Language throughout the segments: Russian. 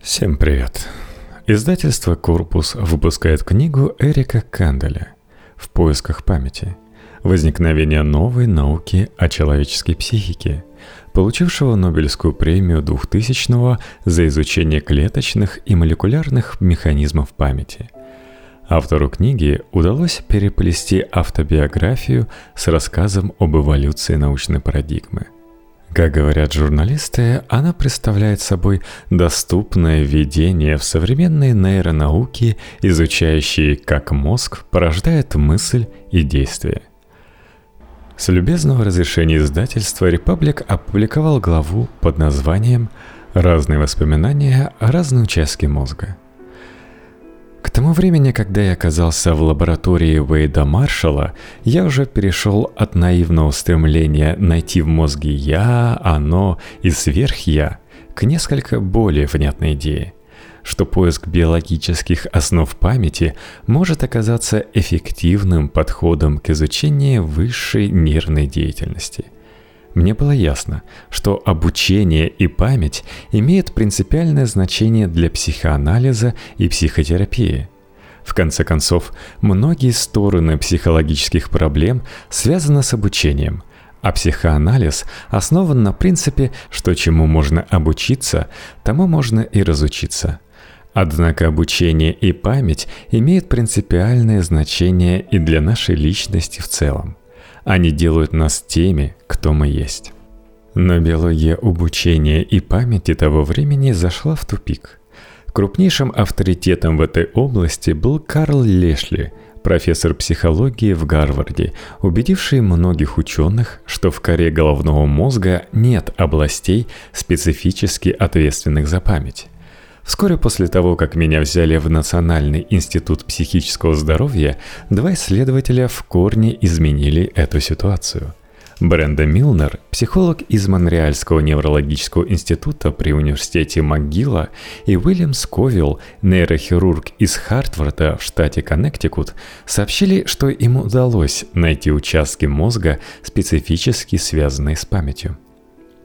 Всем привет! Издательство «Корпус» выпускает книгу Эрика Канделя «В поисках памяти. Возникновение новой науки о человеческой психике», получившего Нобелевскую премию 2000 за изучение клеточных и молекулярных механизмов памяти. Автору книги удалось переплести автобиографию с рассказом об эволюции научной парадигмы – как говорят журналисты, она представляет собой доступное введение в современные нейронауки, изучающие, как мозг порождает мысль и действие. С любезного разрешения издательства «Репаблик» опубликовал главу под названием «Разные воспоминания о разной участке мозга». К тому времени, когда я оказался в лаборатории Уэйда Маршалла, я уже перешел от наивного стремления найти в мозге «я», «оно» и «сверх-я» к несколько более внятной идее, что поиск биологических основ памяти может оказаться эффективным подходом к изучению высшей нервной деятельности – мне было ясно, что обучение и память имеют принципиальное значение для психоанализа и психотерапии. В конце концов, многие стороны психологических проблем связаны с обучением, а психоанализ основан на принципе, что чему можно обучиться, тому можно и разучиться. Однако обучение и память имеют принципиальное значение и для нашей личности в целом. Они делают нас теми, кто мы есть. Но биология обучения и памяти того времени зашла в тупик. Крупнейшим авторитетом в этой области был Карл Лешли, профессор психологии в Гарварде, убедивший многих ученых, что в коре головного мозга нет областей, специфически ответственных за память. Вскоре после того, как меня взяли в Национальный институт психического здоровья, два исследователя в корне изменили эту ситуацию. Бренда Милнер, психолог из Монреальского неврологического института при университете МcGill, и Уильям Сковилл, нейрохирург из Хартфорда в штате Коннектикут, сообщили, что им удалось найти участки мозга, специфически связанные с памятью.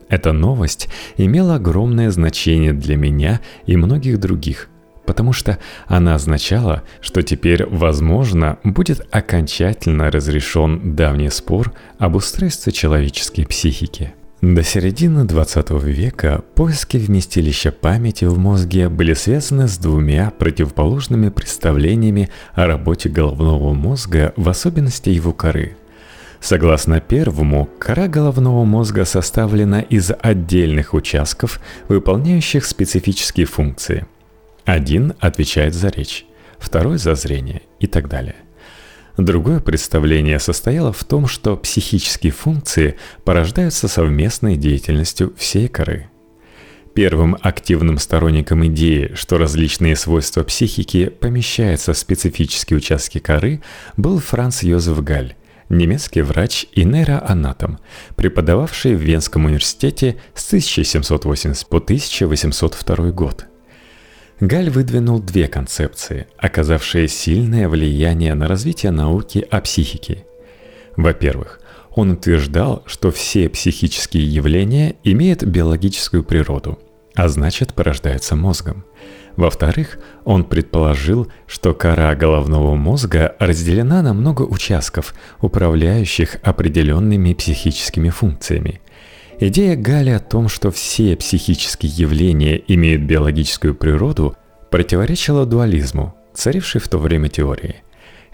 Эта новость имела огромное значение для меня и многих других, потому что она означала, что теперь, возможно, будет окончательно разрешен давний спор об устройстве человеческой психики. До середины 20 века поиски вместилища памяти в мозге были связаны с двумя противоположными представлениями о работе головного мозга, в особенности его коры – Согласно первому, кора головного мозга составлена из отдельных участков, выполняющих специфические функции. Один отвечает за речь, второй за зрение и так далее. Другое представление состояло в том, что психические функции порождаются совместной деятельностью всей коры. Первым активным сторонником идеи, что различные свойства психики помещаются в специфические участки коры, был Франц Йозеф Галь, немецкий врач и нейроанатом, преподававший в Венском университете с 1780 по 1802 год. Галь выдвинул две концепции, оказавшие сильное влияние на развитие науки о психике. Во-первых, он утверждал, что все психические явления имеют биологическую природу, а значит порождаются мозгом – во-вторых, он предположил, что кора головного мозга разделена на много участков, управляющих определенными психическими функциями. Идея Галли о том, что все психические явления имеют биологическую природу, противоречила дуализму, царившей в то время теории.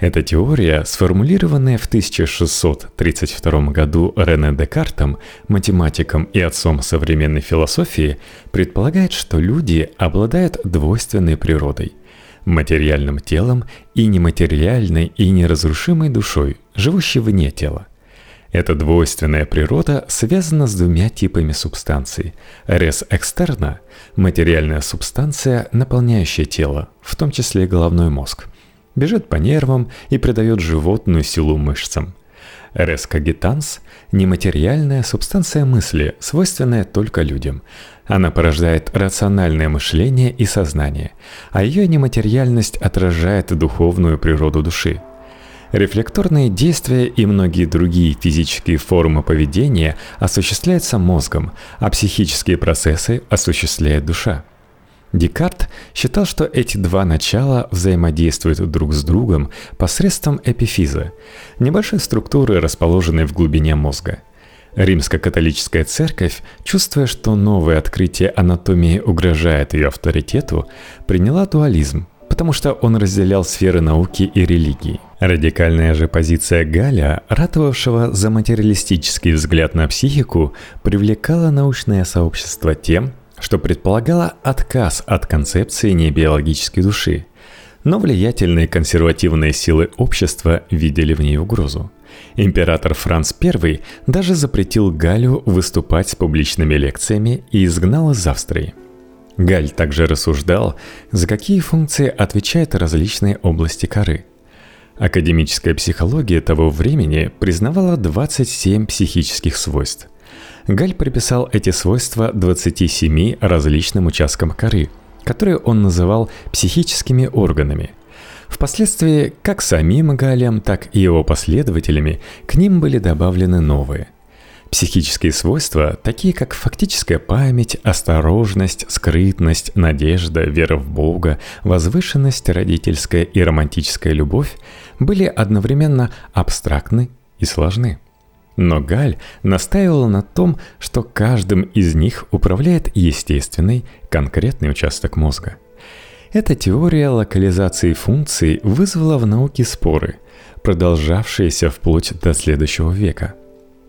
Эта теория, сформулированная в 1632 году Рене Декартом, математиком и отцом современной философии, предполагает, что люди обладают двойственной природой – материальным телом и нематериальной и неразрушимой душой, живущей вне тела. Эта двойственная природа связана с двумя типами субстанций. Рес экстерна – материальная субстанция, наполняющая тело, в том числе головной мозг – бежит по нервам и придает животную силу мышцам. Рескагитанс – нематериальная субстанция мысли, свойственная только людям. Она порождает рациональное мышление и сознание, а ее нематериальность отражает духовную природу души. Рефлекторные действия и многие другие физические формы поведения осуществляются мозгом, а психические процессы осуществляет душа. Декарт считал, что эти два начала взаимодействуют друг с другом посредством эпифиза, небольшой структуры, расположенной в глубине мозга. Римско-католическая церковь, чувствуя, что новое открытие анатомии угрожает ее авторитету, приняла дуализм, потому что он разделял сферы науки и религии. Радикальная же позиция Галя, ратовавшего за материалистический взгляд на психику, привлекала научное сообщество тем, что предполагало отказ от концепции небиологической души. Но влиятельные консервативные силы общества видели в ней угрозу. Император Франц I даже запретил Галю выступать с публичными лекциями и изгнал из Австрии. Галь также рассуждал, за какие функции отвечают различные области коры. Академическая психология того времени признавала 27 психических свойств. Галь приписал эти свойства 27 различным участкам коры, которые он называл психическими органами. Впоследствии как самим Галем, так и его последователями к ним были добавлены новые – Психические свойства, такие как фактическая память, осторожность, скрытность, надежда, вера в Бога, возвышенность, родительская и романтическая любовь, были одновременно абстрактны и сложны. Но Галь настаивал на том, что каждым из них управляет естественный, конкретный участок мозга. Эта теория локализации функций вызвала в науке споры, продолжавшиеся вплоть до следующего века –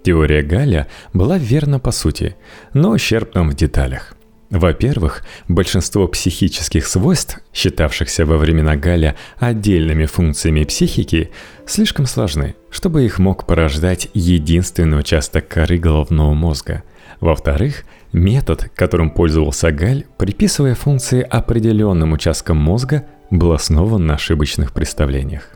Теория Галя была верна по сути, но ущербна в деталях. Во-первых, большинство психических свойств, считавшихся во времена Галя отдельными функциями психики, слишком сложны, чтобы их мог порождать единственный участок коры головного мозга. Во-вторых, метод, которым пользовался Галь, приписывая функции определенным участкам мозга, был основан на ошибочных представлениях.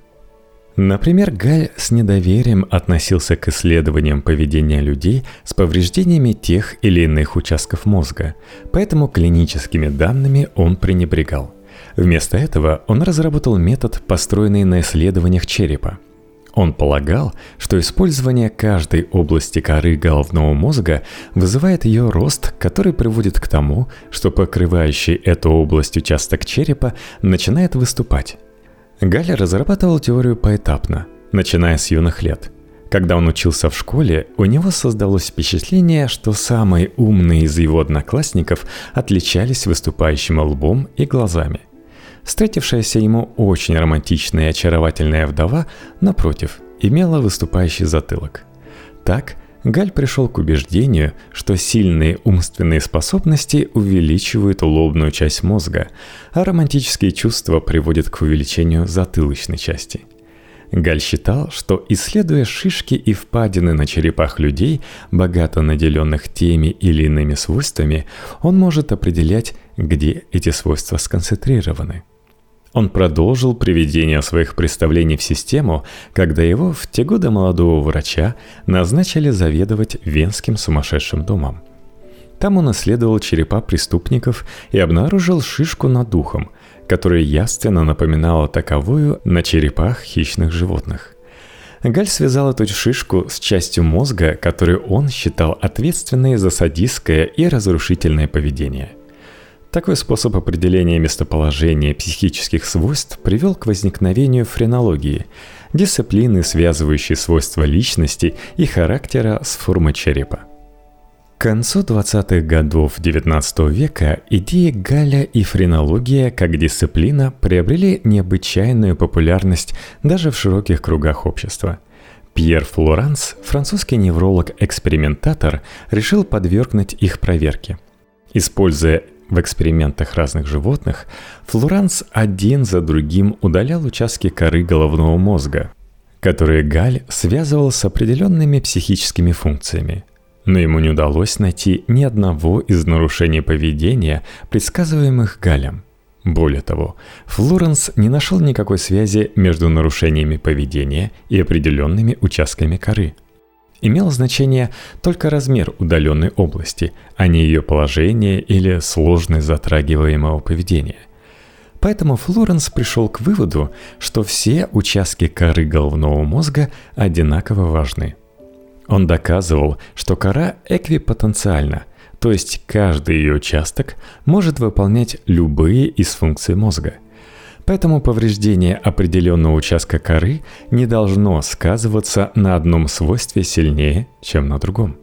Например, Галь с недоверием относился к исследованиям поведения людей с повреждениями тех или иных участков мозга, поэтому клиническими данными он пренебрегал. Вместо этого он разработал метод, построенный на исследованиях черепа. Он полагал, что использование каждой области коры головного мозга вызывает ее рост, который приводит к тому, что покрывающий эту область участок черепа начинает выступать. Галя разрабатывал теорию поэтапно, начиная с юных лет. Когда он учился в школе, у него создалось впечатление, что самые умные из его одноклассников отличались выступающим лбом и глазами. Встретившаяся ему очень романтичная и очаровательная вдова, напротив, имела выступающий затылок. Так – Галь пришел к убеждению, что сильные умственные способности увеличивают лобную часть мозга, а романтические чувства приводят к увеличению затылочной части. Галь считал, что исследуя шишки и впадины на черепах людей, богато наделенных теми или иными свойствами, он может определять, где эти свойства сконцентрированы – он продолжил приведение своих представлений в систему, когда его в те годы молодого врача назначили заведовать Венским сумасшедшим домом. Там он исследовал черепа преступников и обнаружил шишку над духом, которая ясно напоминала таковую на черепах хищных животных. Галь связал эту шишку с частью мозга, которую он считал ответственной за садистское и разрушительное поведение – такой способ определения местоположения психических свойств привел к возникновению френологии, дисциплины, связывающей свойства личности и характера с формой черепа. К концу 20-х годов XIX века идеи Галя и френология как дисциплина приобрели необычайную популярность даже в широких кругах общества. Пьер Флоранс, французский невролог-экспериментатор, решил подвергнуть их проверке. Используя в экспериментах разных животных Флоранс один за другим удалял участки коры головного мозга, которые Галь связывал с определенными психическими функциями. Но ему не удалось найти ни одного из нарушений поведения, предсказываемых Галем. Более того, Флоренс не нашел никакой связи между нарушениями поведения и определенными участками коры – Имел значение только размер удаленной области, а не ее положение или сложность затрагиваемого поведения. Поэтому Флоренс пришел к выводу, что все участки коры головного мозга одинаково важны. Он доказывал, что кора эквипотенциальна, то есть каждый ее участок может выполнять любые из функций мозга. Поэтому повреждение определенного участка коры не должно сказываться на одном свойстве сильнее, чем на другом.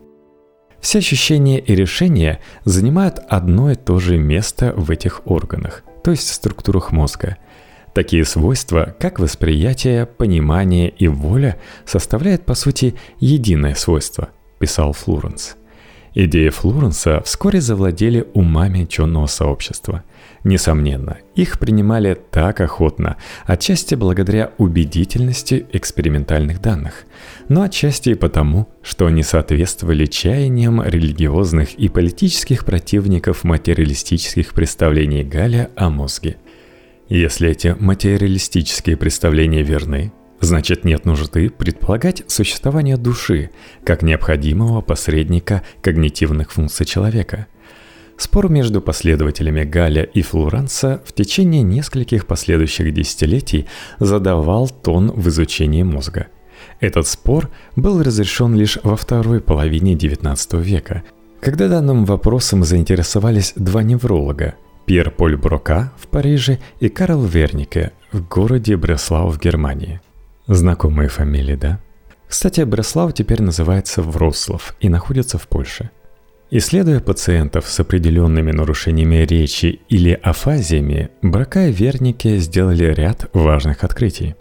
Все ощущения и решения занимают одно и то же место в этих органах, то есть в структурах мозга. Такие свойства, как восприятие, понимание и воля, составляют по сути единое свойство, писал Флоренс. Идеи Флоренса вскоре завладели умами ученого сообщества. Несомненно, их принимали так охотно, отчасти благодаря убедительности экспериментальных данных, но отчасти и потому, что они соответствовали чаяниям религиозных и политических противников материалистических представлений Галя о мозге. Если эти материалистические представления верны, Значит, нет нужды предполагать существование души как необходимого посредника когнитивных функций человека. Спор между последователями Галя и Флоранса в течение нескольких последующих десятилетий задавал тон в изучении мозга. Этот спор был разрешен лишь во второй половине XIX века, когда данным вопросом заинтересовались два невролога – Пьер Поль Брока в Париже и Карл Вернике в городе Бреслау в Германии – Знакомые фамилии, да? Кстати, Бреслав теперь называется Врослав и находится в Польше. Исследуя пациентов с определенными нарушениями речи или афазиями, Брака и Верники сделали ряд важных открытий.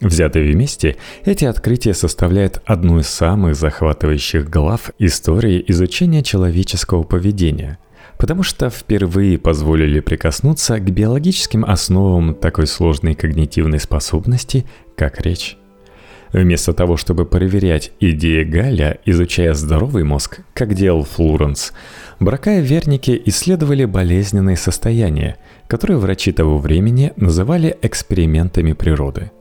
Взятые вместе, эти открытия составляют одну из самых захватывающих глав истории изучения человеческого поведения, потому что впервые позволили прикоснуться к биологическим основам такой сложной когнитивной способности, как речь. Вместо того, чтобы проверять идеи Галя, изучая здоровый мозг, как делал Флоренс, Брака и Верники исследовали болезненные состояния, которые врачи того времени называли экспериментами природы –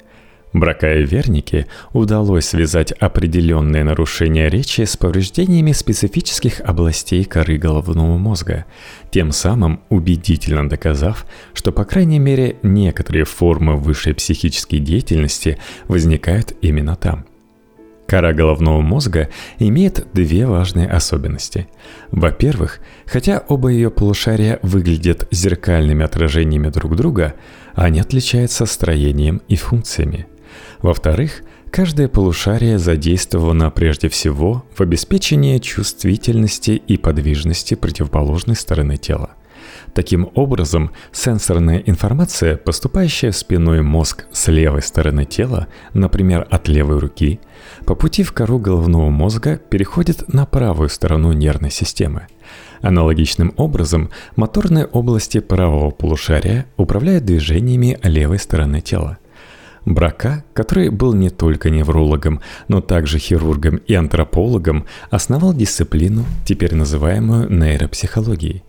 Брака и Вернике удалось связать определенные нарушения речи с повреждениями специфических областей коры головного мозга, тем самым убедительно доказав, что по крайней мере некоторые формы высшей психической деятельности возникают именно там. Кора головного мозга имеет две важные особенности. Во-первых, хотя оба ее полушария выглядят зеркальными отражениями друг друга, они отличаются строением и функциями – во-вторых, каждое полушарие задействовано прежде всего в обеспечении чувствительности и подвижности противоположной стороны тела. Таким образом, сенсорная информация, поступающая в спиной мозг с левой стороны тела, например, от левой руки, по пути в кору головного мозга переходит на правую сторону нервной системы. Аналогичным образом, моторные области правого полушария управляют движениями левой стороны тела – Брака, который был не только неврологом, но также хирургом и антропологом, основал дисциплину, теперь называемую нейропсихологией,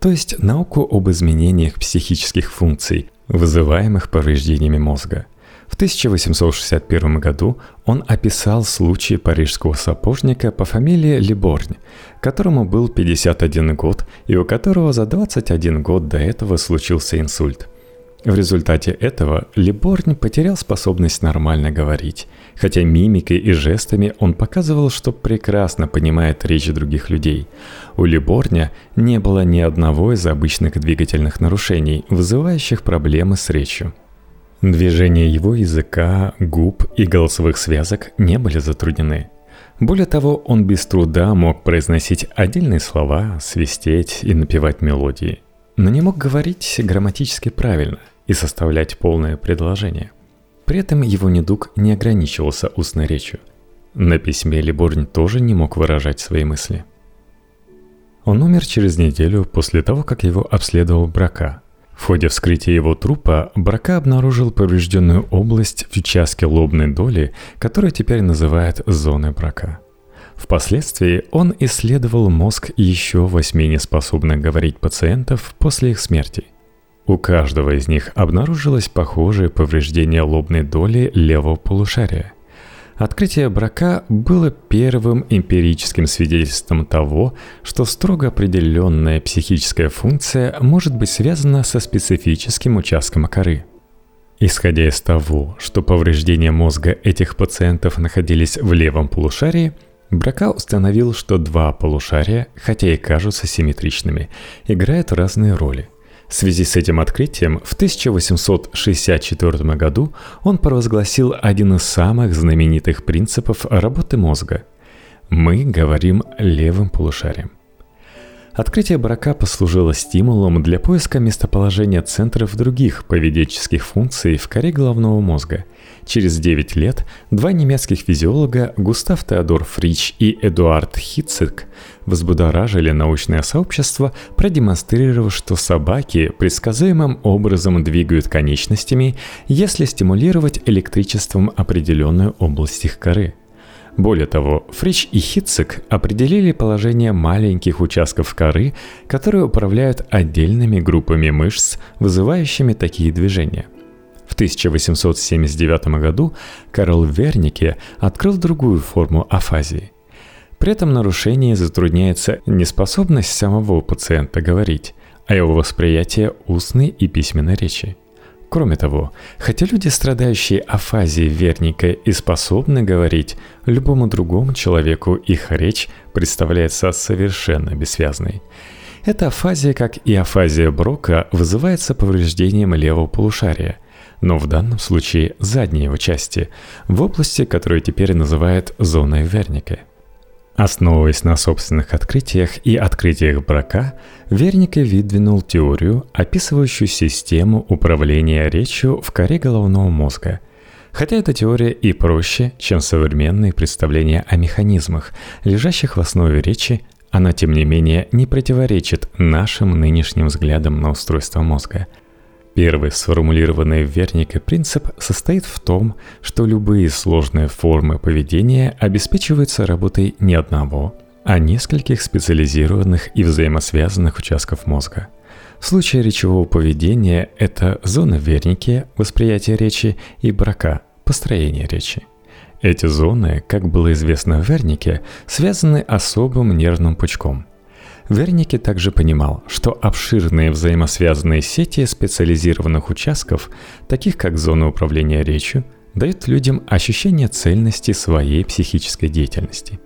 то есть науку об изменениях психических функций, вызываемых повреждениями мозга. В 1861 году он описал случай парижского сапожника по фамилии Леборнь, которому был 51 год и у которого за 21 год до этого случился инсульт – в результате этого Либорн потерял способность нормально говорить, хотя мимикой и жестами он показывал, что прекрасно понимает речь других людей. У Либорня не было ни одного из обычных двигательных нарушений, вызывающих проблемы с речью. Движения его языка, губ и голосовых связок не были затруднены. Более того, он без труда мог произносить отдельные слова, свистеть и напевать мелодии – но не мог говорить грамматически правильно и составлять полное предложение. При этом его недуг не ограничивался устной речью. На письме Либорн тоже не мог выражать свои мысли. Он умер через неделю после того, как его обследовал Брака. В ходе вскрытия его трупа Брака обнаружил поврежденную область в участке лобной доли, которую теперь называют зоной Брака – Впоследствии он исследовал мозг еще восьми неспособных говорить пациентов после их смерти. У каждого из них обнаружилось похожее повреждение лобной доли левого полушария. Открытие брака было первым эмпирическим свидетельством того, что строго определенная психическая функция может быть связана со специфическим участком коры. Исходя из того, что повреждения мозга этих пациентов находились в левом полушарии – Брака установил, что два полушария, хотя и кажутся симметричными, играют разные роли. В связи с этим открытием в 1864 году он провозгласил один из самых знаменитых принципов работы мозга. Мы говорим левым полушарием. Открытие брака послужило стимулом для поиска местоположения центров других поведенческих функций в коре головного мозга. Через 9 лет два немецких физиолога Густав Теодор Фрич и Эдуард Хитцек взбудоражили научное сообщество, продемонстрировав, что собаки предсказуемым образом двигают конечностями, если стимулировать электричеством определенную область их коры – более того, Фрич и Хитцек определили положение маленьких участков коры, которые управляют отдельными группами мышц, вызывающими такие движения. В 1879 году Карл Вернике открыл другую форму афазии. При этом нарушение затрудняется неспособность самого пациента говорить, а его восприятие устной и письменной речи – Кроме того, хотя люди, страдающие афазией верника и способны говорить, любому другому человеку их речь представляется совершенно бессвязной. Эта афазия, как и афазия Брока, вызывается повреждением левого полушария, но в данном случае задней его части, в области, которую теперь называют зоной верника – Основываясь на собственных открытиях и открытиях Брака, Вернике выдвинул теорию, описывающую систему управления речью в коре головного мозга. Хотя эта теория и проще, чем современные представления о механизмах, лежащих в основе речи, она, тем не менее, не противоречит нашим нынешним взглядам на устройство мозга – Первый сформулированный в Вернике принцип состоит в том, что любые сложные формы поведения обеспечиваются работой не одного, а нескольких специализированных и взаимосвязанных участков мозга. В случае речевого поведения это зона Верники, восприятие речи, и брака, построение речи. Эти зоны, как было известно в Вернике, связаны особым нервным пучком – Вернике также понимал, что обширные взаимосвязанные сети специализированных участков, таких как зоны управления речью, дают людям ощущение цельности своей психической деятельности.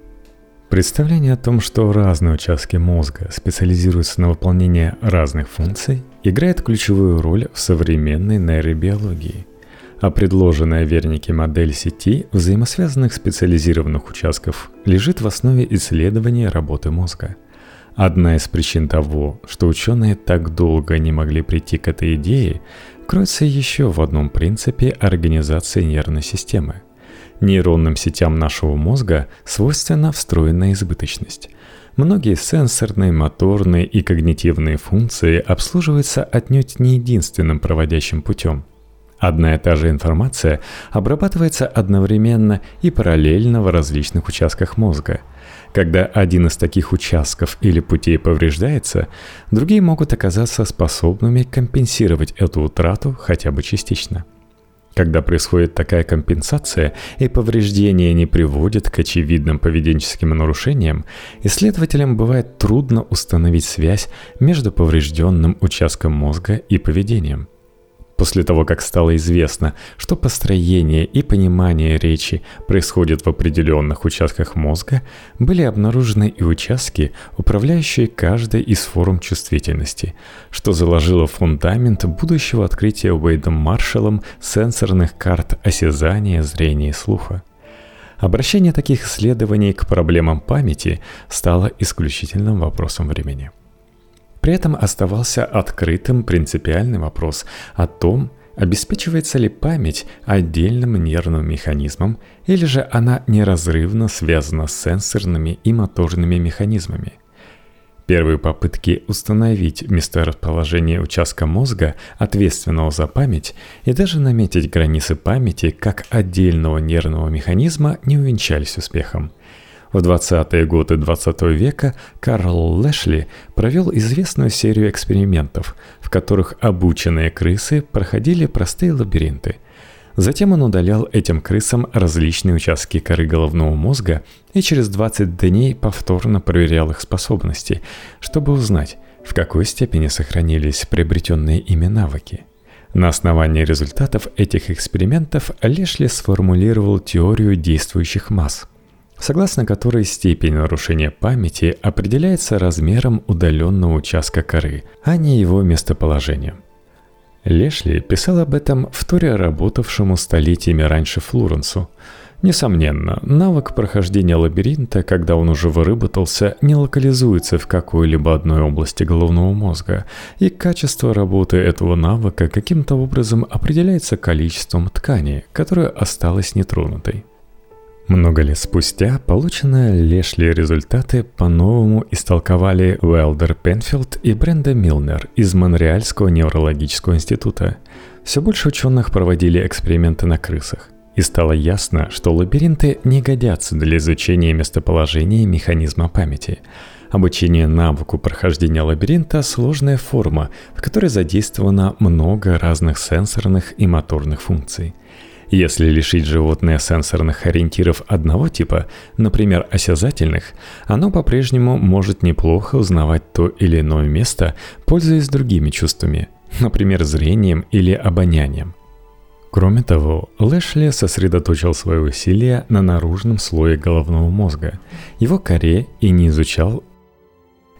Представление о том, что разные участки мозга специализируются на выполнении разных функций, играет ключевую роль в современной нейробиологии – а предложенная Вернике модель сети взаимосвязанных специализированных участков лежит в основе исследования работы мозга – Одна из причин того, что ученые так долго не могли прийти к этой идее, кроется еще в одном принципе организации нервной системы. Нейронным сетям нашего мозга свойственна встроенная избыточность. Многие сенсорные, моторные и когнитивные функции обслуживаются отнюдь не единственным проводящим путем. Одна и та же информация обрабатывается одновременно и параллельно в различных участках мозга – когда один из таких участков или путей повреждается, другие могут оказаться способными компенсировать эту утрату хотя бы частично. Когда происходит такая компенсация и повреждение не приводит к очевидным поведенческим нарушениям, исследователям бывает трудно установить связь между поврежденным участком мозга и поведением. После того, как стало известно, что построение и понимание речи происходит в определенных участках мозга, были обнаружены и участки, управляющие каждой из форм чувствительности, что заложило фундамент будущего открытия Уэйдом Маршалом сенсорных карт осязания, зрения и слуха. Обращение таких исследований к проблемам памяти стало исключительным вопросом времени – при этом оставался открытым принципиальный вопрос о том, обеспечивается ли память отдельным нервным механизмом или же она неразрывно связана с сенсорными и моторными механизмами. Первые попытки установить месторасположение участка мозга, ответственного за память, и даже наметить границы памяти как отдельного нервного механизма не увенчались успехом – в 20-е годы 20 века Карл Лэшли провел известную серию экспериментов, в которых обученные крысы проходили простые лабиринты. Затем он удалял этим крысам различные участки коры головного мозга и через 20 дней повторно проверял их способности, чтобы узнать, в какой степени сохранились приобретенные ими навыки. На основании результатов этих экспериментов Лешли сформулировал теорию действующих масс – согласно которой степень нарушения памяти определяется размером удаленного участка коры, а не его местоположением. Лешли писал об этом в туре работавшему столетиями раньше Флоренсу – Несомненно, навык прохождения лабиринта, когда он уже выработался, не локализуется в какой-либо одной области головного мозга, и качество работы этого навыка каким-то образом определяется количеством ткани, которая осталась нетронутой. Много лет спустя полученные Лешли результаты по-новому истолковали Уэлдер Пенфилд и Бренда Милнер из Монреальского неврологического института. Все больше ученых проводили эксперименты на крысах. И стало ясно, что лабиринты не годятся для изучения местоположения механизма памяти. Обучение навыку прохождения лабиринта – сложная форма, в которой задействовано много разных сенсорных и моторных функций. Если лишить животное сенсорных ориентиров одного типа, например, осязательных, оно по-прежнему может неплохо узнавать то или иное место, пользуясь другими чувствами, например, зрением или обонянием – Кроме того, Лэшли сосредоточил свои усилия на наружном слое головного мозга, его коре и не изучал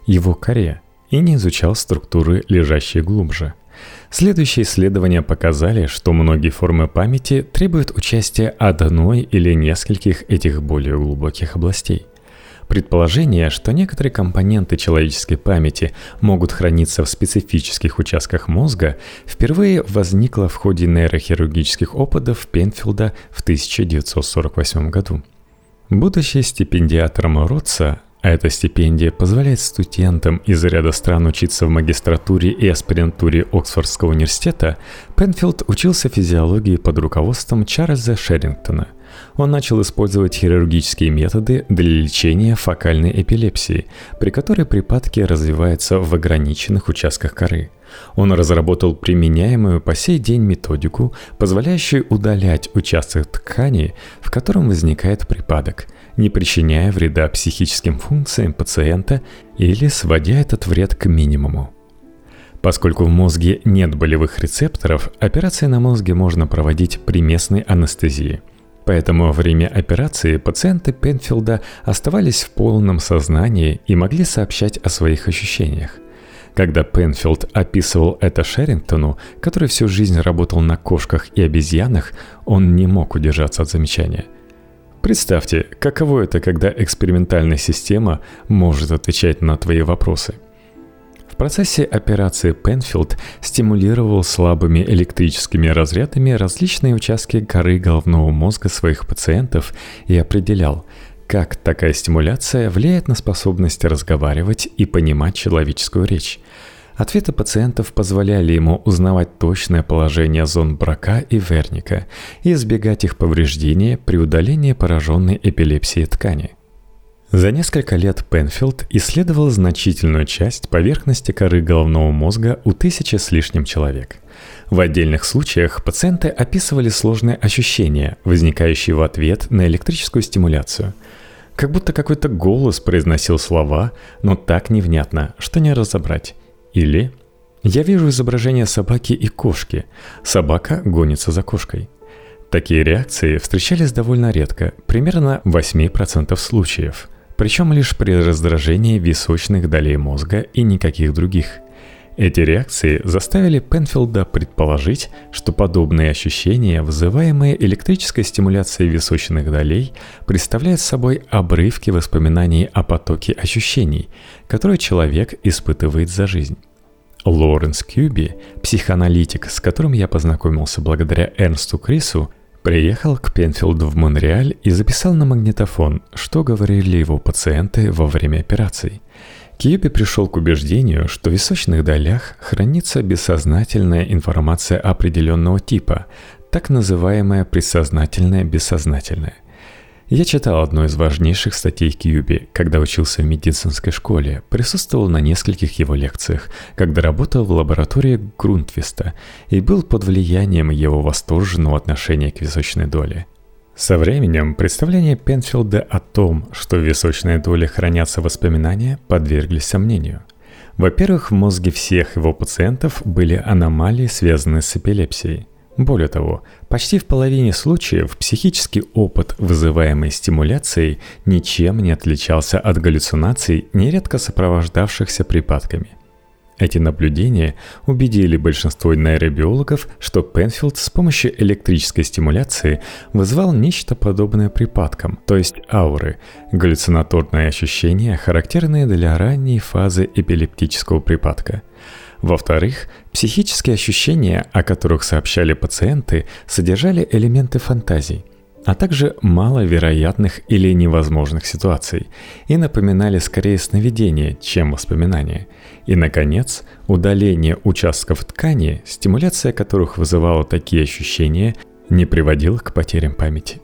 его коре и не изучал структуры, лежащие глубже. Следующие исследования показали, что многие формы памяти требуют участия одной или нескольких этих более глубоких областей. Предположение, что некоторые компоненты человеческой памяти могут храниться в специфических участках мозга, впервые возникло в ходе нейрохирургических опытов Пенфилда в 1948 году. Будучи стипендиатором Ротса, эта стипендия позволяет студентам из ряда стран учиться в магистратуре и аспирантуре Оксфордского университета, Пенфилд учился физиологии под руководством Чарльза Шерингтона – он начал использовать хирургические методы для лечения фокальной эпилепсии, при которой припадки развиваются в ограниченных участках коры. Он разработал применяемую по сей день методику, позволяющую удалять участок ткани, в котором возникает припадок, не причиняя вреда психическим функциям пациента или сводя этот вред к минимуму. Поскольку в мозге нет болевых рецепторов, операции на мозге можно проводить при местной анестезии – Поэтому во время операции пациенты Пенфилда оставались в полном сознании и могли сообщать о своих ощущениях. Когда Пенфилд описывал это Шерингтону, который всю жизнь работал на кошках и обезьянах, он не мог удержаться от замечания. Представьте, каково это, когда экспериментальная система может отвечать на твои вопросы – в процессе операции Пенфилд стимулировал слабыми электрическими разрядами различные участки коры головного мозга своих пациентов и определял, как такая стимуляция влияет на способность разговаривать и понимать человеческую речь. Ответы пациентов позволяли ему узнавать точное положение зон брака и верника и избегать их повреждения при удалении пораженной эпилепсией ткани – за несколько лет Пенфилд исследовал значительную часть поверхности коры головного мозга у тысячи с лишним человек. В отдельных случаях пациенты описывали сложные ощущения, возникающие в ответ на электрическую стимуляцию. Как будто какой-то голос произносил слова, но так невнятно, что не разобрать. Или «Я вижу изображение собаки и кошки. Собака гонится за кошкой». Такие реакции встречались довольно редко, примерно в 8% случаев – причем лишь при раздражении височных долей мозга и никаких других. Эти реакции заставили Пенфилда предположить, что подобные ощущения, вызываемые электрической стимуляцией височных долей, представляют собой обрывки воспоминаний о потоке ощущений, которые человек испытывает за жизнь. Лоренс Кьюби, психоаналитик, с которым я познакомился благодаря Эрнсту Крису, Приехал к Пенфилду в Монреаль и записал на магнитофон, что говорили его пациенты во время операций. Кьюби пришел к убеждению, что в височных долях хранится бессознательная информация определенного типа, так называемая предсознательная бессознательная. Я читал одну из важнейших статей Кьюби, когда учился в медицинской школе, присутствовал на нескольких его лекциях, когда работал в лаборатории Грунтвиста и был под влиянием его восторженного отношения к височной доле. Со временем представления Пенфилда о том, что в височной доле хранятся воспоминания, подверглись сомнению. Во-первых, в мозге всех его пациентов были аномалии, связанные с эпилепсией – Более того, почти в половине случаев психический опыт, вызываемый стимуляцией, ничем не отличался от галлюцинаций, нередко сопровождавшихся припадками – эти наблюдения убедили большинство нейробиологов, что Пенфилд с помощью электрической стимуляции вызвал нечто подобное припадкам, то есть ауры, галлюцинаторные ощущения, характерные для ранней фазы эпилептического припадка. Во-вторых, психические ощущения, о которых сообщали пациенты, содержали элементы фантазий – а также маловероятных или невозможных ситуаций и напоминали скорее сновидения, чем воспоминания. И, наконец, удаление участков ткани, стимуляция которых вызывала такие ощущения, не приводила к потерям памяти.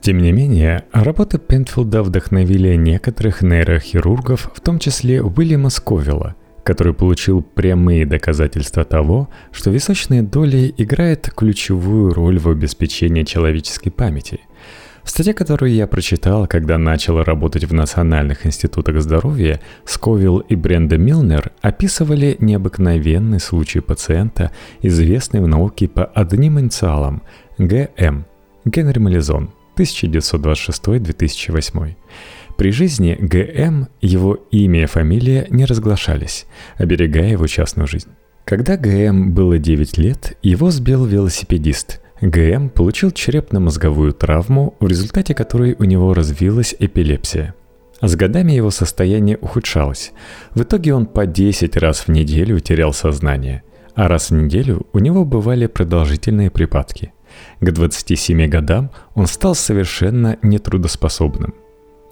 Тем не менее, работы Пентфилда вдохновили некоторых нейрохирургов, в том числе Уильяма Сковилла – который получил прямые доказательства того, что височные доли играют ключевую роль в обеспечении человеческой памяти. В статье, которую я прочитал, когда начал работать в Национальных институтах здоровья, Сковилл и Бренда Милнер описывали необыкновенный случай пациента, известный в науке по одним инициалам – ГМ – Генри Мализон, 1926-2008. При жизни ГМ его имя и фамилия не разглашались, оберегая его частную жизнь. Когда ГМ было 9 лет, его сбил велосипедист. ГМ получил черепно-мозговую травму, в результате которой у него развилась эпилепсия. С годами его состояние ухудшалось. В итоге он по 10 раз в неделю терял сознание, а раз в неделю у него бывали продолжительные припадки. К 27 годам он стал совершенно нетрудоспособным.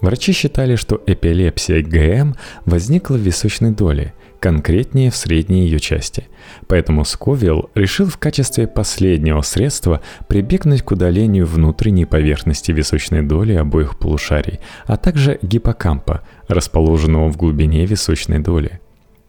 Врачи считали, что эпилепсия ГМ возникла в височной доле, конкретнее в средней ее части. Поэтому Сковилл решил в качестве последнего средства прибегнуть к удалению внутренней поверхности височной доли обоих полушарий, а также гиппокампа, расположенного в глубине височной доли.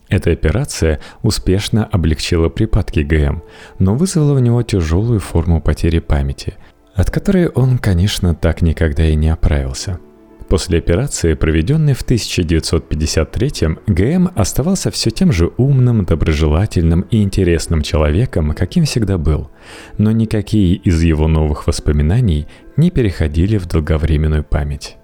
Эта операция успешно облегчила припадки ГМ, но вызвала у него тяжелую форму потери памяти, от которой он, конечно, так никогда и не оправился – После операции, проведенной в 1953-м, ГМ оставался все тем же умным, доброжелательным и интересным человеком, каким всегда был. Но никакие из его новых воспоминаний не переходили в долговременную память.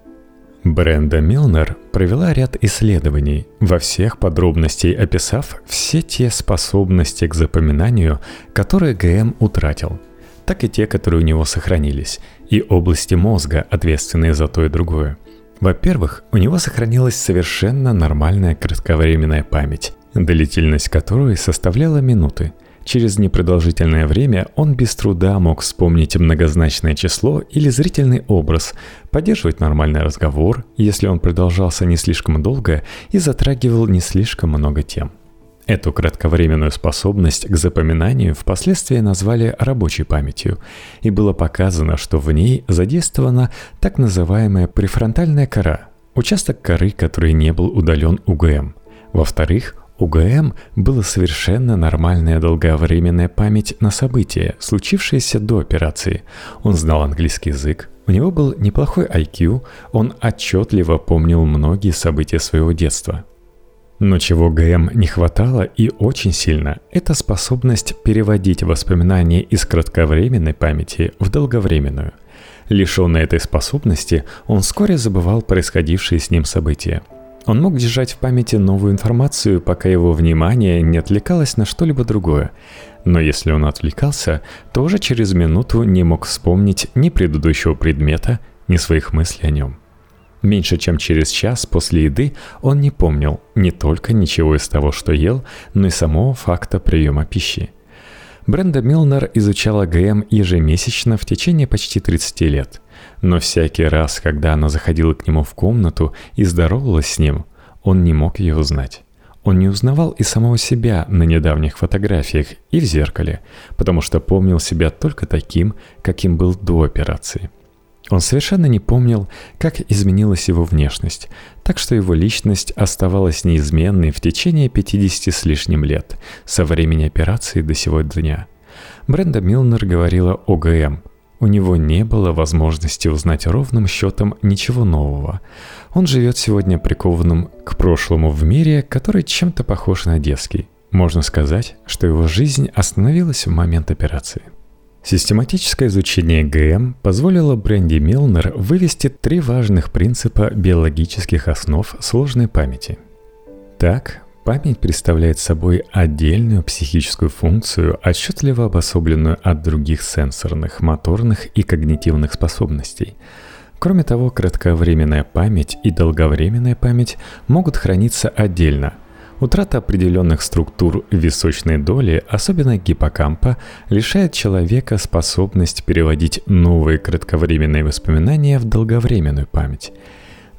Бренда Милнер провела ряд исследований, во всех подробностей описав все те способности к запоминанию, которые ГМ утратил, так и те, которые у него сохранились, и области мозга, ответственные за то и другое – во-первых, у него сохранилась совершенно нормальная кратковременная память, длительность которой составляла минуты. Через непродолжительное время он без труда мог вспомнить многозначное число или зрительный образ, поддерживать нормальный разговор, если он продолжался не слишком долго и затрагивал не слишком много тем. Эту кратковременную способность к запоминанию впоследствии назвали рабочей памятью, и было показано, что в ней задействована так называемая префронтальная кора, участок коры, который не был удален УГМ. Во-вторых, у ГМ была совершенно нормальная долговременная память на события, случившиеся до операции. Он знал английский язык, у него был неплохой IQ, он отчетливо помнил многие события своего детства. Но чего ГМ не хватало и очень сильно, это способность переводить воспоминания из кратковременной памяти в долговременную. Лишенный этой способности, он вскоре забывал происходившие с ним события. Он мог держать в памяти новую информацию, пока его внимание не отвлекалось на что-либо другое. Но если он отвлекался, то уже через минуту не мог вспомнить ни предыдущего предмета, ни своих мыслей о нем. Меньше чем через час после еды он не помнил не только ничего из того, что ел, но и самого факта приема пищи. Бренда Милнер изучала ГМ ежемесячно в течение почти 30 лет. Но всякий раз, когда она заходила к нему в комнату и здоровалась с ним, он не мог ее узнать. Он не узнавал и самого себя на недавних фотографиях и в зеркале, потому что помнил себя только таким, каким был до операции – он совершенно не помнил, как изменилась его внешность, так что его личность оставалась неизменной в течение 50 с лишним лет, со времени операции до сего дня. Бренда Милнер говорила о ГМ. У него не было возможности узнать ровным счетом ничего нового. Он живет сегодня прикованным к прошлому в мире, который чем-то похож на детский. Можно сказать, что его жизнь остановилась в момент операции. Систематическое изучение ГМ позволило Бренди Милнер вывести три важных принципа биологических основ сложной памяти. Так, память представляет собой отдельную психическую функцию, отчетливо обособленную от других сенсорных, моторных и когнитивных способностей. Кроме того, кратковременная память и долговременная память могут храниться отдельно – Утрата определенных структур височной доли, особенно гиппокампа, лишает человека способность переводить новые кратковременные воспоминания в долговременную память.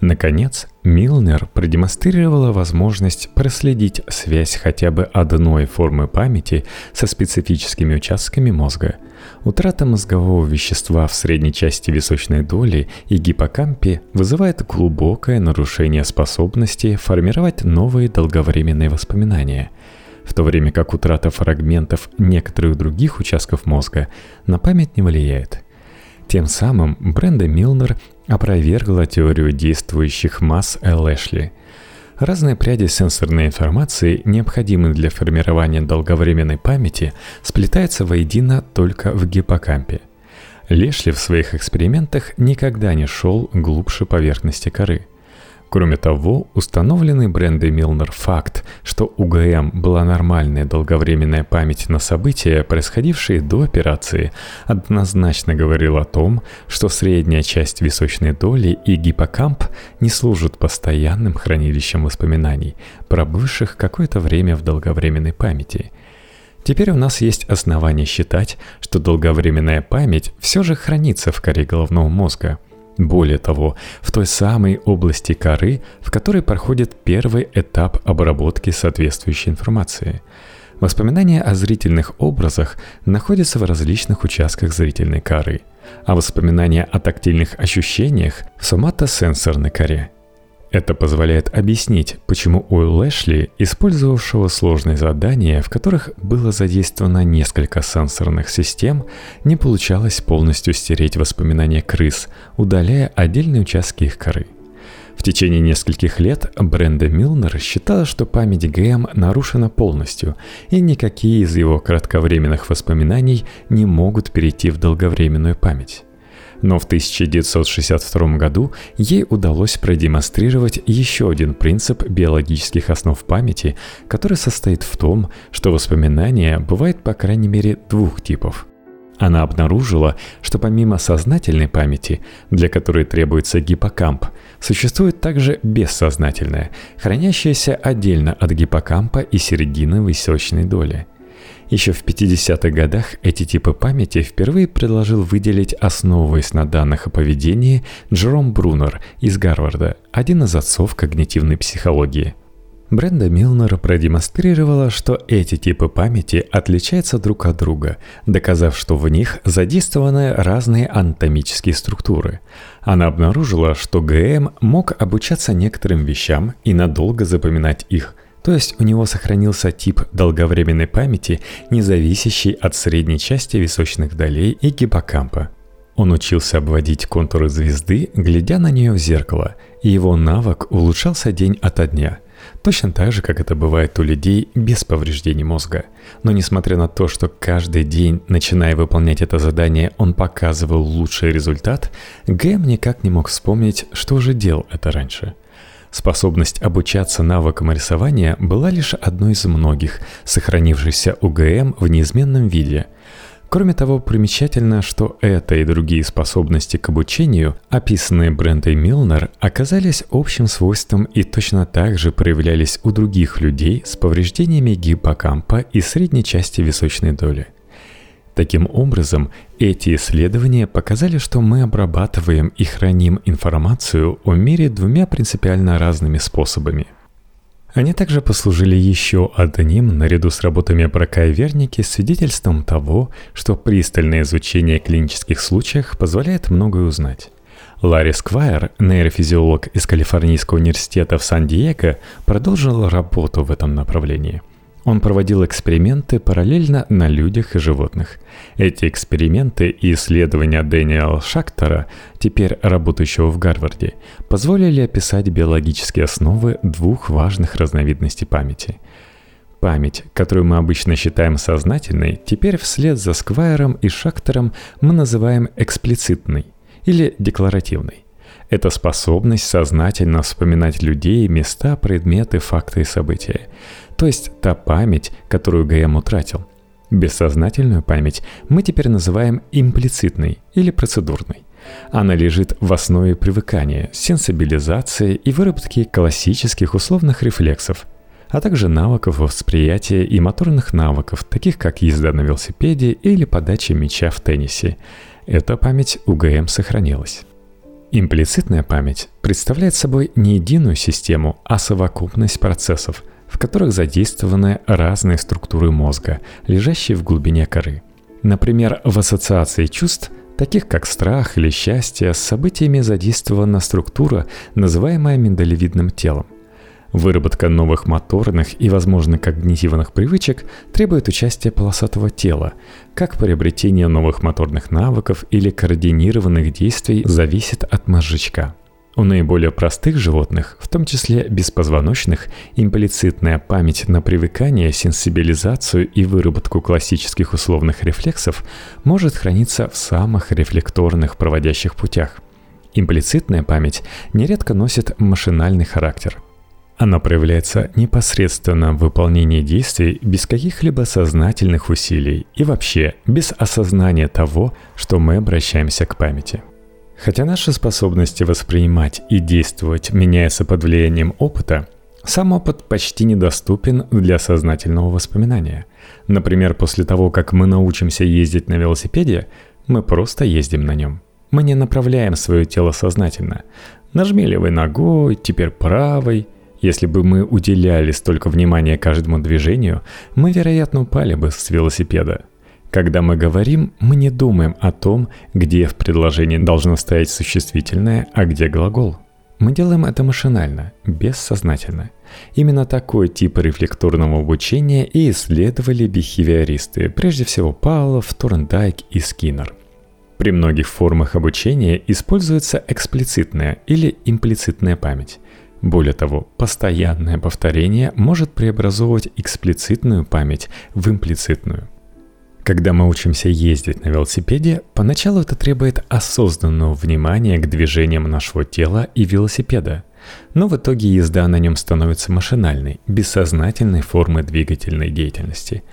Наконец, Милнер продемонстрировала возможность проследить связь хотя бы одной формы памяти со специфическими участками мозга. Утрата мозгового вещества в средней части височной доли и гиппокампе вызывает глубокое нарушение способности формировать новые долговременные воспоминания, в то время как утрата фрагментов некоторых других участков мозга на память не влияет – тем самым Бренда Милнер опровергла теорию действующих масс Лэшли. Разные пряди сенсорной информации, необходимые для формирования долговременной памяти, сплетаются воедино только в гиппокампе. Лешли в своих экспериментах никогда не шел глубже поверхности коры. Кроме того, установленный брендой Милнер факт, что у ГМ была нормальная долговременная память на события, происходившие до операции, однозначно говорил о том, что средняя часть височной доли и гиппокамп не служат постоянным хранилищем воспоминаний, пробывших какое-то время в долговременной памяти – Теперь у нас есть основания считать, что долговременная память все же хранится в коре головного мозга – более того, в той самой области коры, в которой проходит первый этап обработки соответствующей информации. Воспоминания о зрительных образах находятся в различных участках зрительной коры, а воспоминания о тактильных ощущениях в соматосенсорной коре – это позволяет объяснить, почему у Лэшли, использовавшего сложные задания, в которых было задействовано несколько сенсорных систем, не получалось полностью стереть воспоминания крыс, удаляя отдельные участки их коры. В течение нескольких лет Бренда Милнер считала, что память ГМ нарушена полностью, и никакие из его кратковременных воспоминаний не могут перейти в долговременную память. Но в 1962 году ей удалось продемонстрировать еще один принцип биологических основ памяти, который состоит в том, что воспоминания бывают по крайней мере двух типов. Она обнаружила, что помимо сознательной памяти, для которой требуется гиппокамп, существует также бессознательная, хранящаяся отдельно от гиппокампа и середины височной доли – еще в 50-х годах эти типы памяти впервые предложил выделить, основываясь на данных о поведении, Джером Брунер из Гарварда, один из отцов когнитивной психологии. Бренда Милнер продемонстрировала, что эти типы памяти отличаются друг от друга, доказав, что в них задействованы разные анатомические структуры. Она обнаружила, что ГМ мог обучаться некоторым вещам и надолго запоминать их – то есть у него сохранился тип долговременной памяти, не зависящий от средней части височных долей и гиппокампа. Он учился обводить контуры звезды, глядя на нее в зеркало, и его навык улучшался день ото дня. Точно так же, как это бывает у людей без повреждений мозга. Но несмотря на то, что каждый день, начиная выполнять это задание, он показывал лучший результат, Гэм никак не мог вспомнить, что уже делал это раньше – Способность обучаться навыкам рисования была лишь одной из многих, сохранившихся у ГМ в неизменном виде. Кроме того, примечательно, что это и другие способности к обучению, описанные Брендой Милнер, оказались общим свойством и точно так же проявлялись у других людей с повреждениями гиппокампа и средней части височной доли – Таким образом, эти исследования показали, что мы обрабатываем и храним информацию о мире двумя принципиально разными способами. Они также послужили еще одним, наряду с работами Брака и Верники, свидетельством того, что пристальное изучение клинических случаев позволяет многое узнать. Ларри Сквайр, нейрофизиолог из Калифорнийского университета в Сан-Диего, продолжил работу в этом направлении – он проводил эксперименты параллельно на людях и животных. Эти эксперименты и исследования Дэниела Шактора, теперь работающего в Гарварде, позволили описать биологические основы двух важных разновидностей памяти. Память, которую мы обычно считаем сознательной, теперь вслед за Сквайром и Шактером мы называем эксплицитной или декларативной. Это способность сознательно вспоминать людей, места, предметы, факты и события. То есть та память, которую ГМ утратил. Бессознательную память мы теперь называем имплицитной или процедурной. Она лежит в основе привыкания, сенсибилизации и выработки классических условных рефлексов, а также навыков восприятия и моторных навыков, таких как езда на велосипеде или подача мяча в теннисе. Эта память у ГМ сохранилась. Имплицитная память представляет собой не единую систему, а совокупность процессов, в которых задействованы разные структуры мозга, лежащие в глубине коры. Например, в ассоциации чувств таких как страх или счастье, с событиями задействована структура, называемая миндалевидным телом. Выработка новых моторных и, возможно, когнитивных привычек требует участия полосатого тела, как приобретение новых моторных навыков или координированных действий зависит от мозжечка – у наиболее простых животных, в том числе беспозвоночных, имплицитная память на привыкание, сенсибилизацию и выработку классических условных рефлексов может храниться в самых рефлекторных проводящих путях. Имплицитная память нередко носит машинальный характер. Она проявляется непосредственно в выполнении действий без каких-либо сознательных усилий и вообще без осознания того, что мы обращаемся к памяти – Хотя наши способности воспринимать и действовать меняются под влиянием опыта, сам опыт почти недоступен для сознательного воспоминания. Например, после того, как мы научимся ездить на велосипеде, мы просто ездим на нем. Мы не направляем свое тело сознательно. Нажми левой ногой, теперь правой. Если бы мы уделяли столько внимания каждому движению, мы, вероятно, упали бы с велосипеда. Когда мы говорим, мы не думаем о том, где в предложении должно стоять существительное, а где глагол. Мы делаем это машинально, бессознательно. Именно такой тип рефлекторного обучения и исследовали бихевиористы, прежде всего Павлов, Торндайк и Скиннер. При многих формах обучения используется эксплицитная или имплицитная память. Более того, постоянное повторение может преобразовывать эксплицитную память в имплицитную – когда мы учимся ездить на велосипеде, поначалу это требует осознанного внимания к движениям нашего тела и велосипеда. Но в итоге езда на нем становится машинальной, бессознательной формой двигательной деятельности –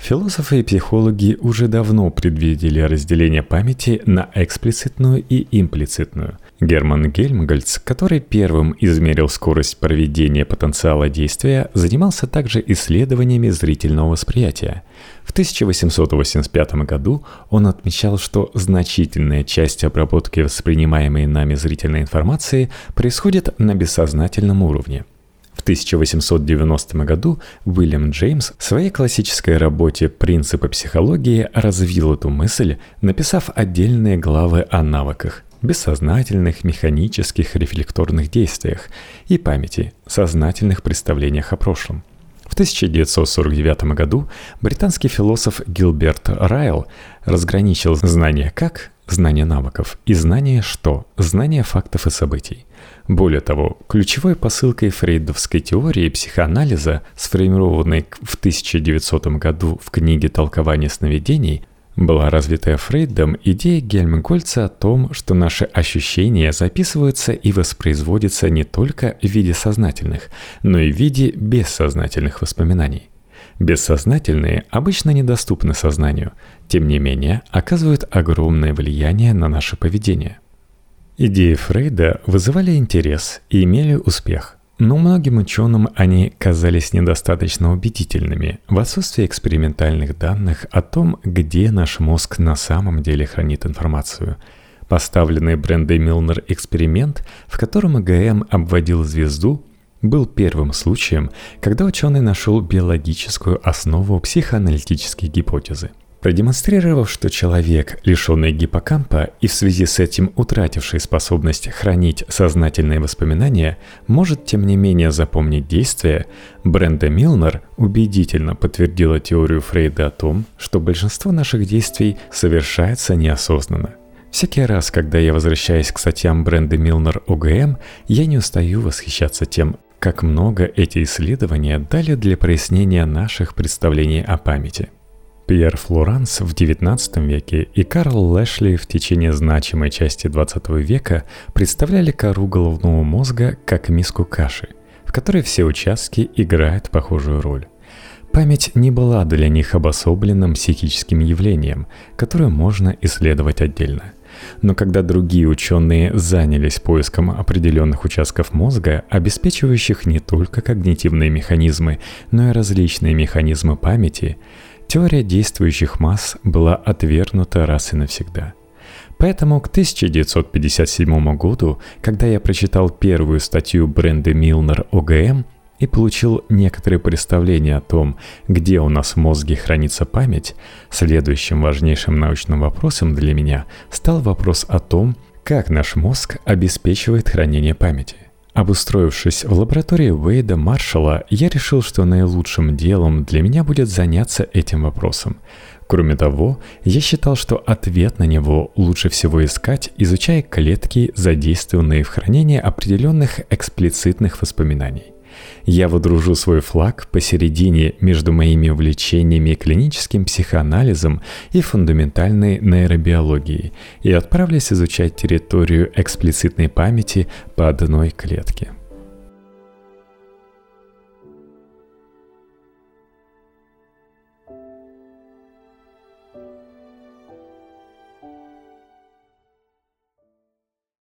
Философы и психологи уже давно предвидели разделение памяти на эксплицитную и имплицитную. Герман Гельмгольц, который первым измерил скорость проведения потенциала действия, занимался также исследованиями зрительного восприятия. В 1885 году он отмечал, что значительная часть обработки воспринимаемой нами зрительной информации происходит на бессознательном уровне – в 1890 году Уильям Джеймс в своей классической работе «Принципы психологии» развил эту мысль, написав отдельные главы о навыках, бессознательных, механических, рефлекторных действиях и памяти, сознательных представлениях о прошлом. В 1949 году британский философ Гилберт Райл разграничил знание «как», знание навыков и знание «что», знание фактов и событий. Более того, ключевой посылкой фрейдовской теории психоанализа, сформированной в 1900 году в книге «Толкование сновидений», была развитая Фрейдом идея Гельмгольца о том, что наши ощущения записываются и воспроизводятся не только в виде сознательных, но и в виде бессознательных воспоминаний. Бессознательные обычно недоступны сознанию, тем не менее оказывают огромное влияние на наше поведение – Идеи Фрейда вызывали интерес и имели успех, но многим ученым они казались недостаточно убедительными в отсутствии экспериментальных данных о том, где наш мозг на самом деле хранит информацию. Поставленный Брендой Милнер эксперимент, в котором АГМ обводил звезду, был первым случаем, когда ученый нашел биологическую основу психоаналитической гипотезы – Продемонстрировав, что человек, лишенный гиппокампа и в связи с этим утративший способность хранить сознательные воспоминания, может тем не менее запомнить действия, Бренда Милнер убедительно подтвердила теорию Фрейда о том, что большинство наших действий совершается неосознанно. Всякий раз, когда я возвращаюсь к статьям Бренды Милнер ОГМ, я не устаю восхищаться тем, как много эти исследования дали для прояснения наших представлений о памяти. Пьер Флоранс в XIX веке и Карл Лэшли в течение значимой части XX века представляли кору головного мозга как миску каши, в которой все участки играют похожую роль. Память не была для них обособленным психическим явлением, которое можно исследовать отдельно – но когда другие ученые занялись поиском определенных участков мозга, обеспечивающих не только когнитивные механизмы, но и различные механизмы памяти, теория действующих масс была отвергнута раз и навсегда. Поэтому к 1957 году, когда я прочитал первую статью Бренды Милнер ОГМ, и получил некоторые представления о том, где у нас в мозге хранится память, следующим важнейшим научным вопросом для меня стал вопрос о том, как наш мозг обеспечивает хранение памяти. Обустроившись в лаборатории Уэйда Маршалла, я решил, что наилучшим делом для меня будет заняться этим вопросом. Кроме того, я считал, что ответ на него лучше всего искать, изучая клетки, задействованные в хранении определенных эксплицитных воспоминаний. Я водружу свой флаг посередине между моими увлечениями клиническим психоанализом и фундаментальной нейробиологией и отправлюсь изучать территорию эксплицитной памяти по одной клетке.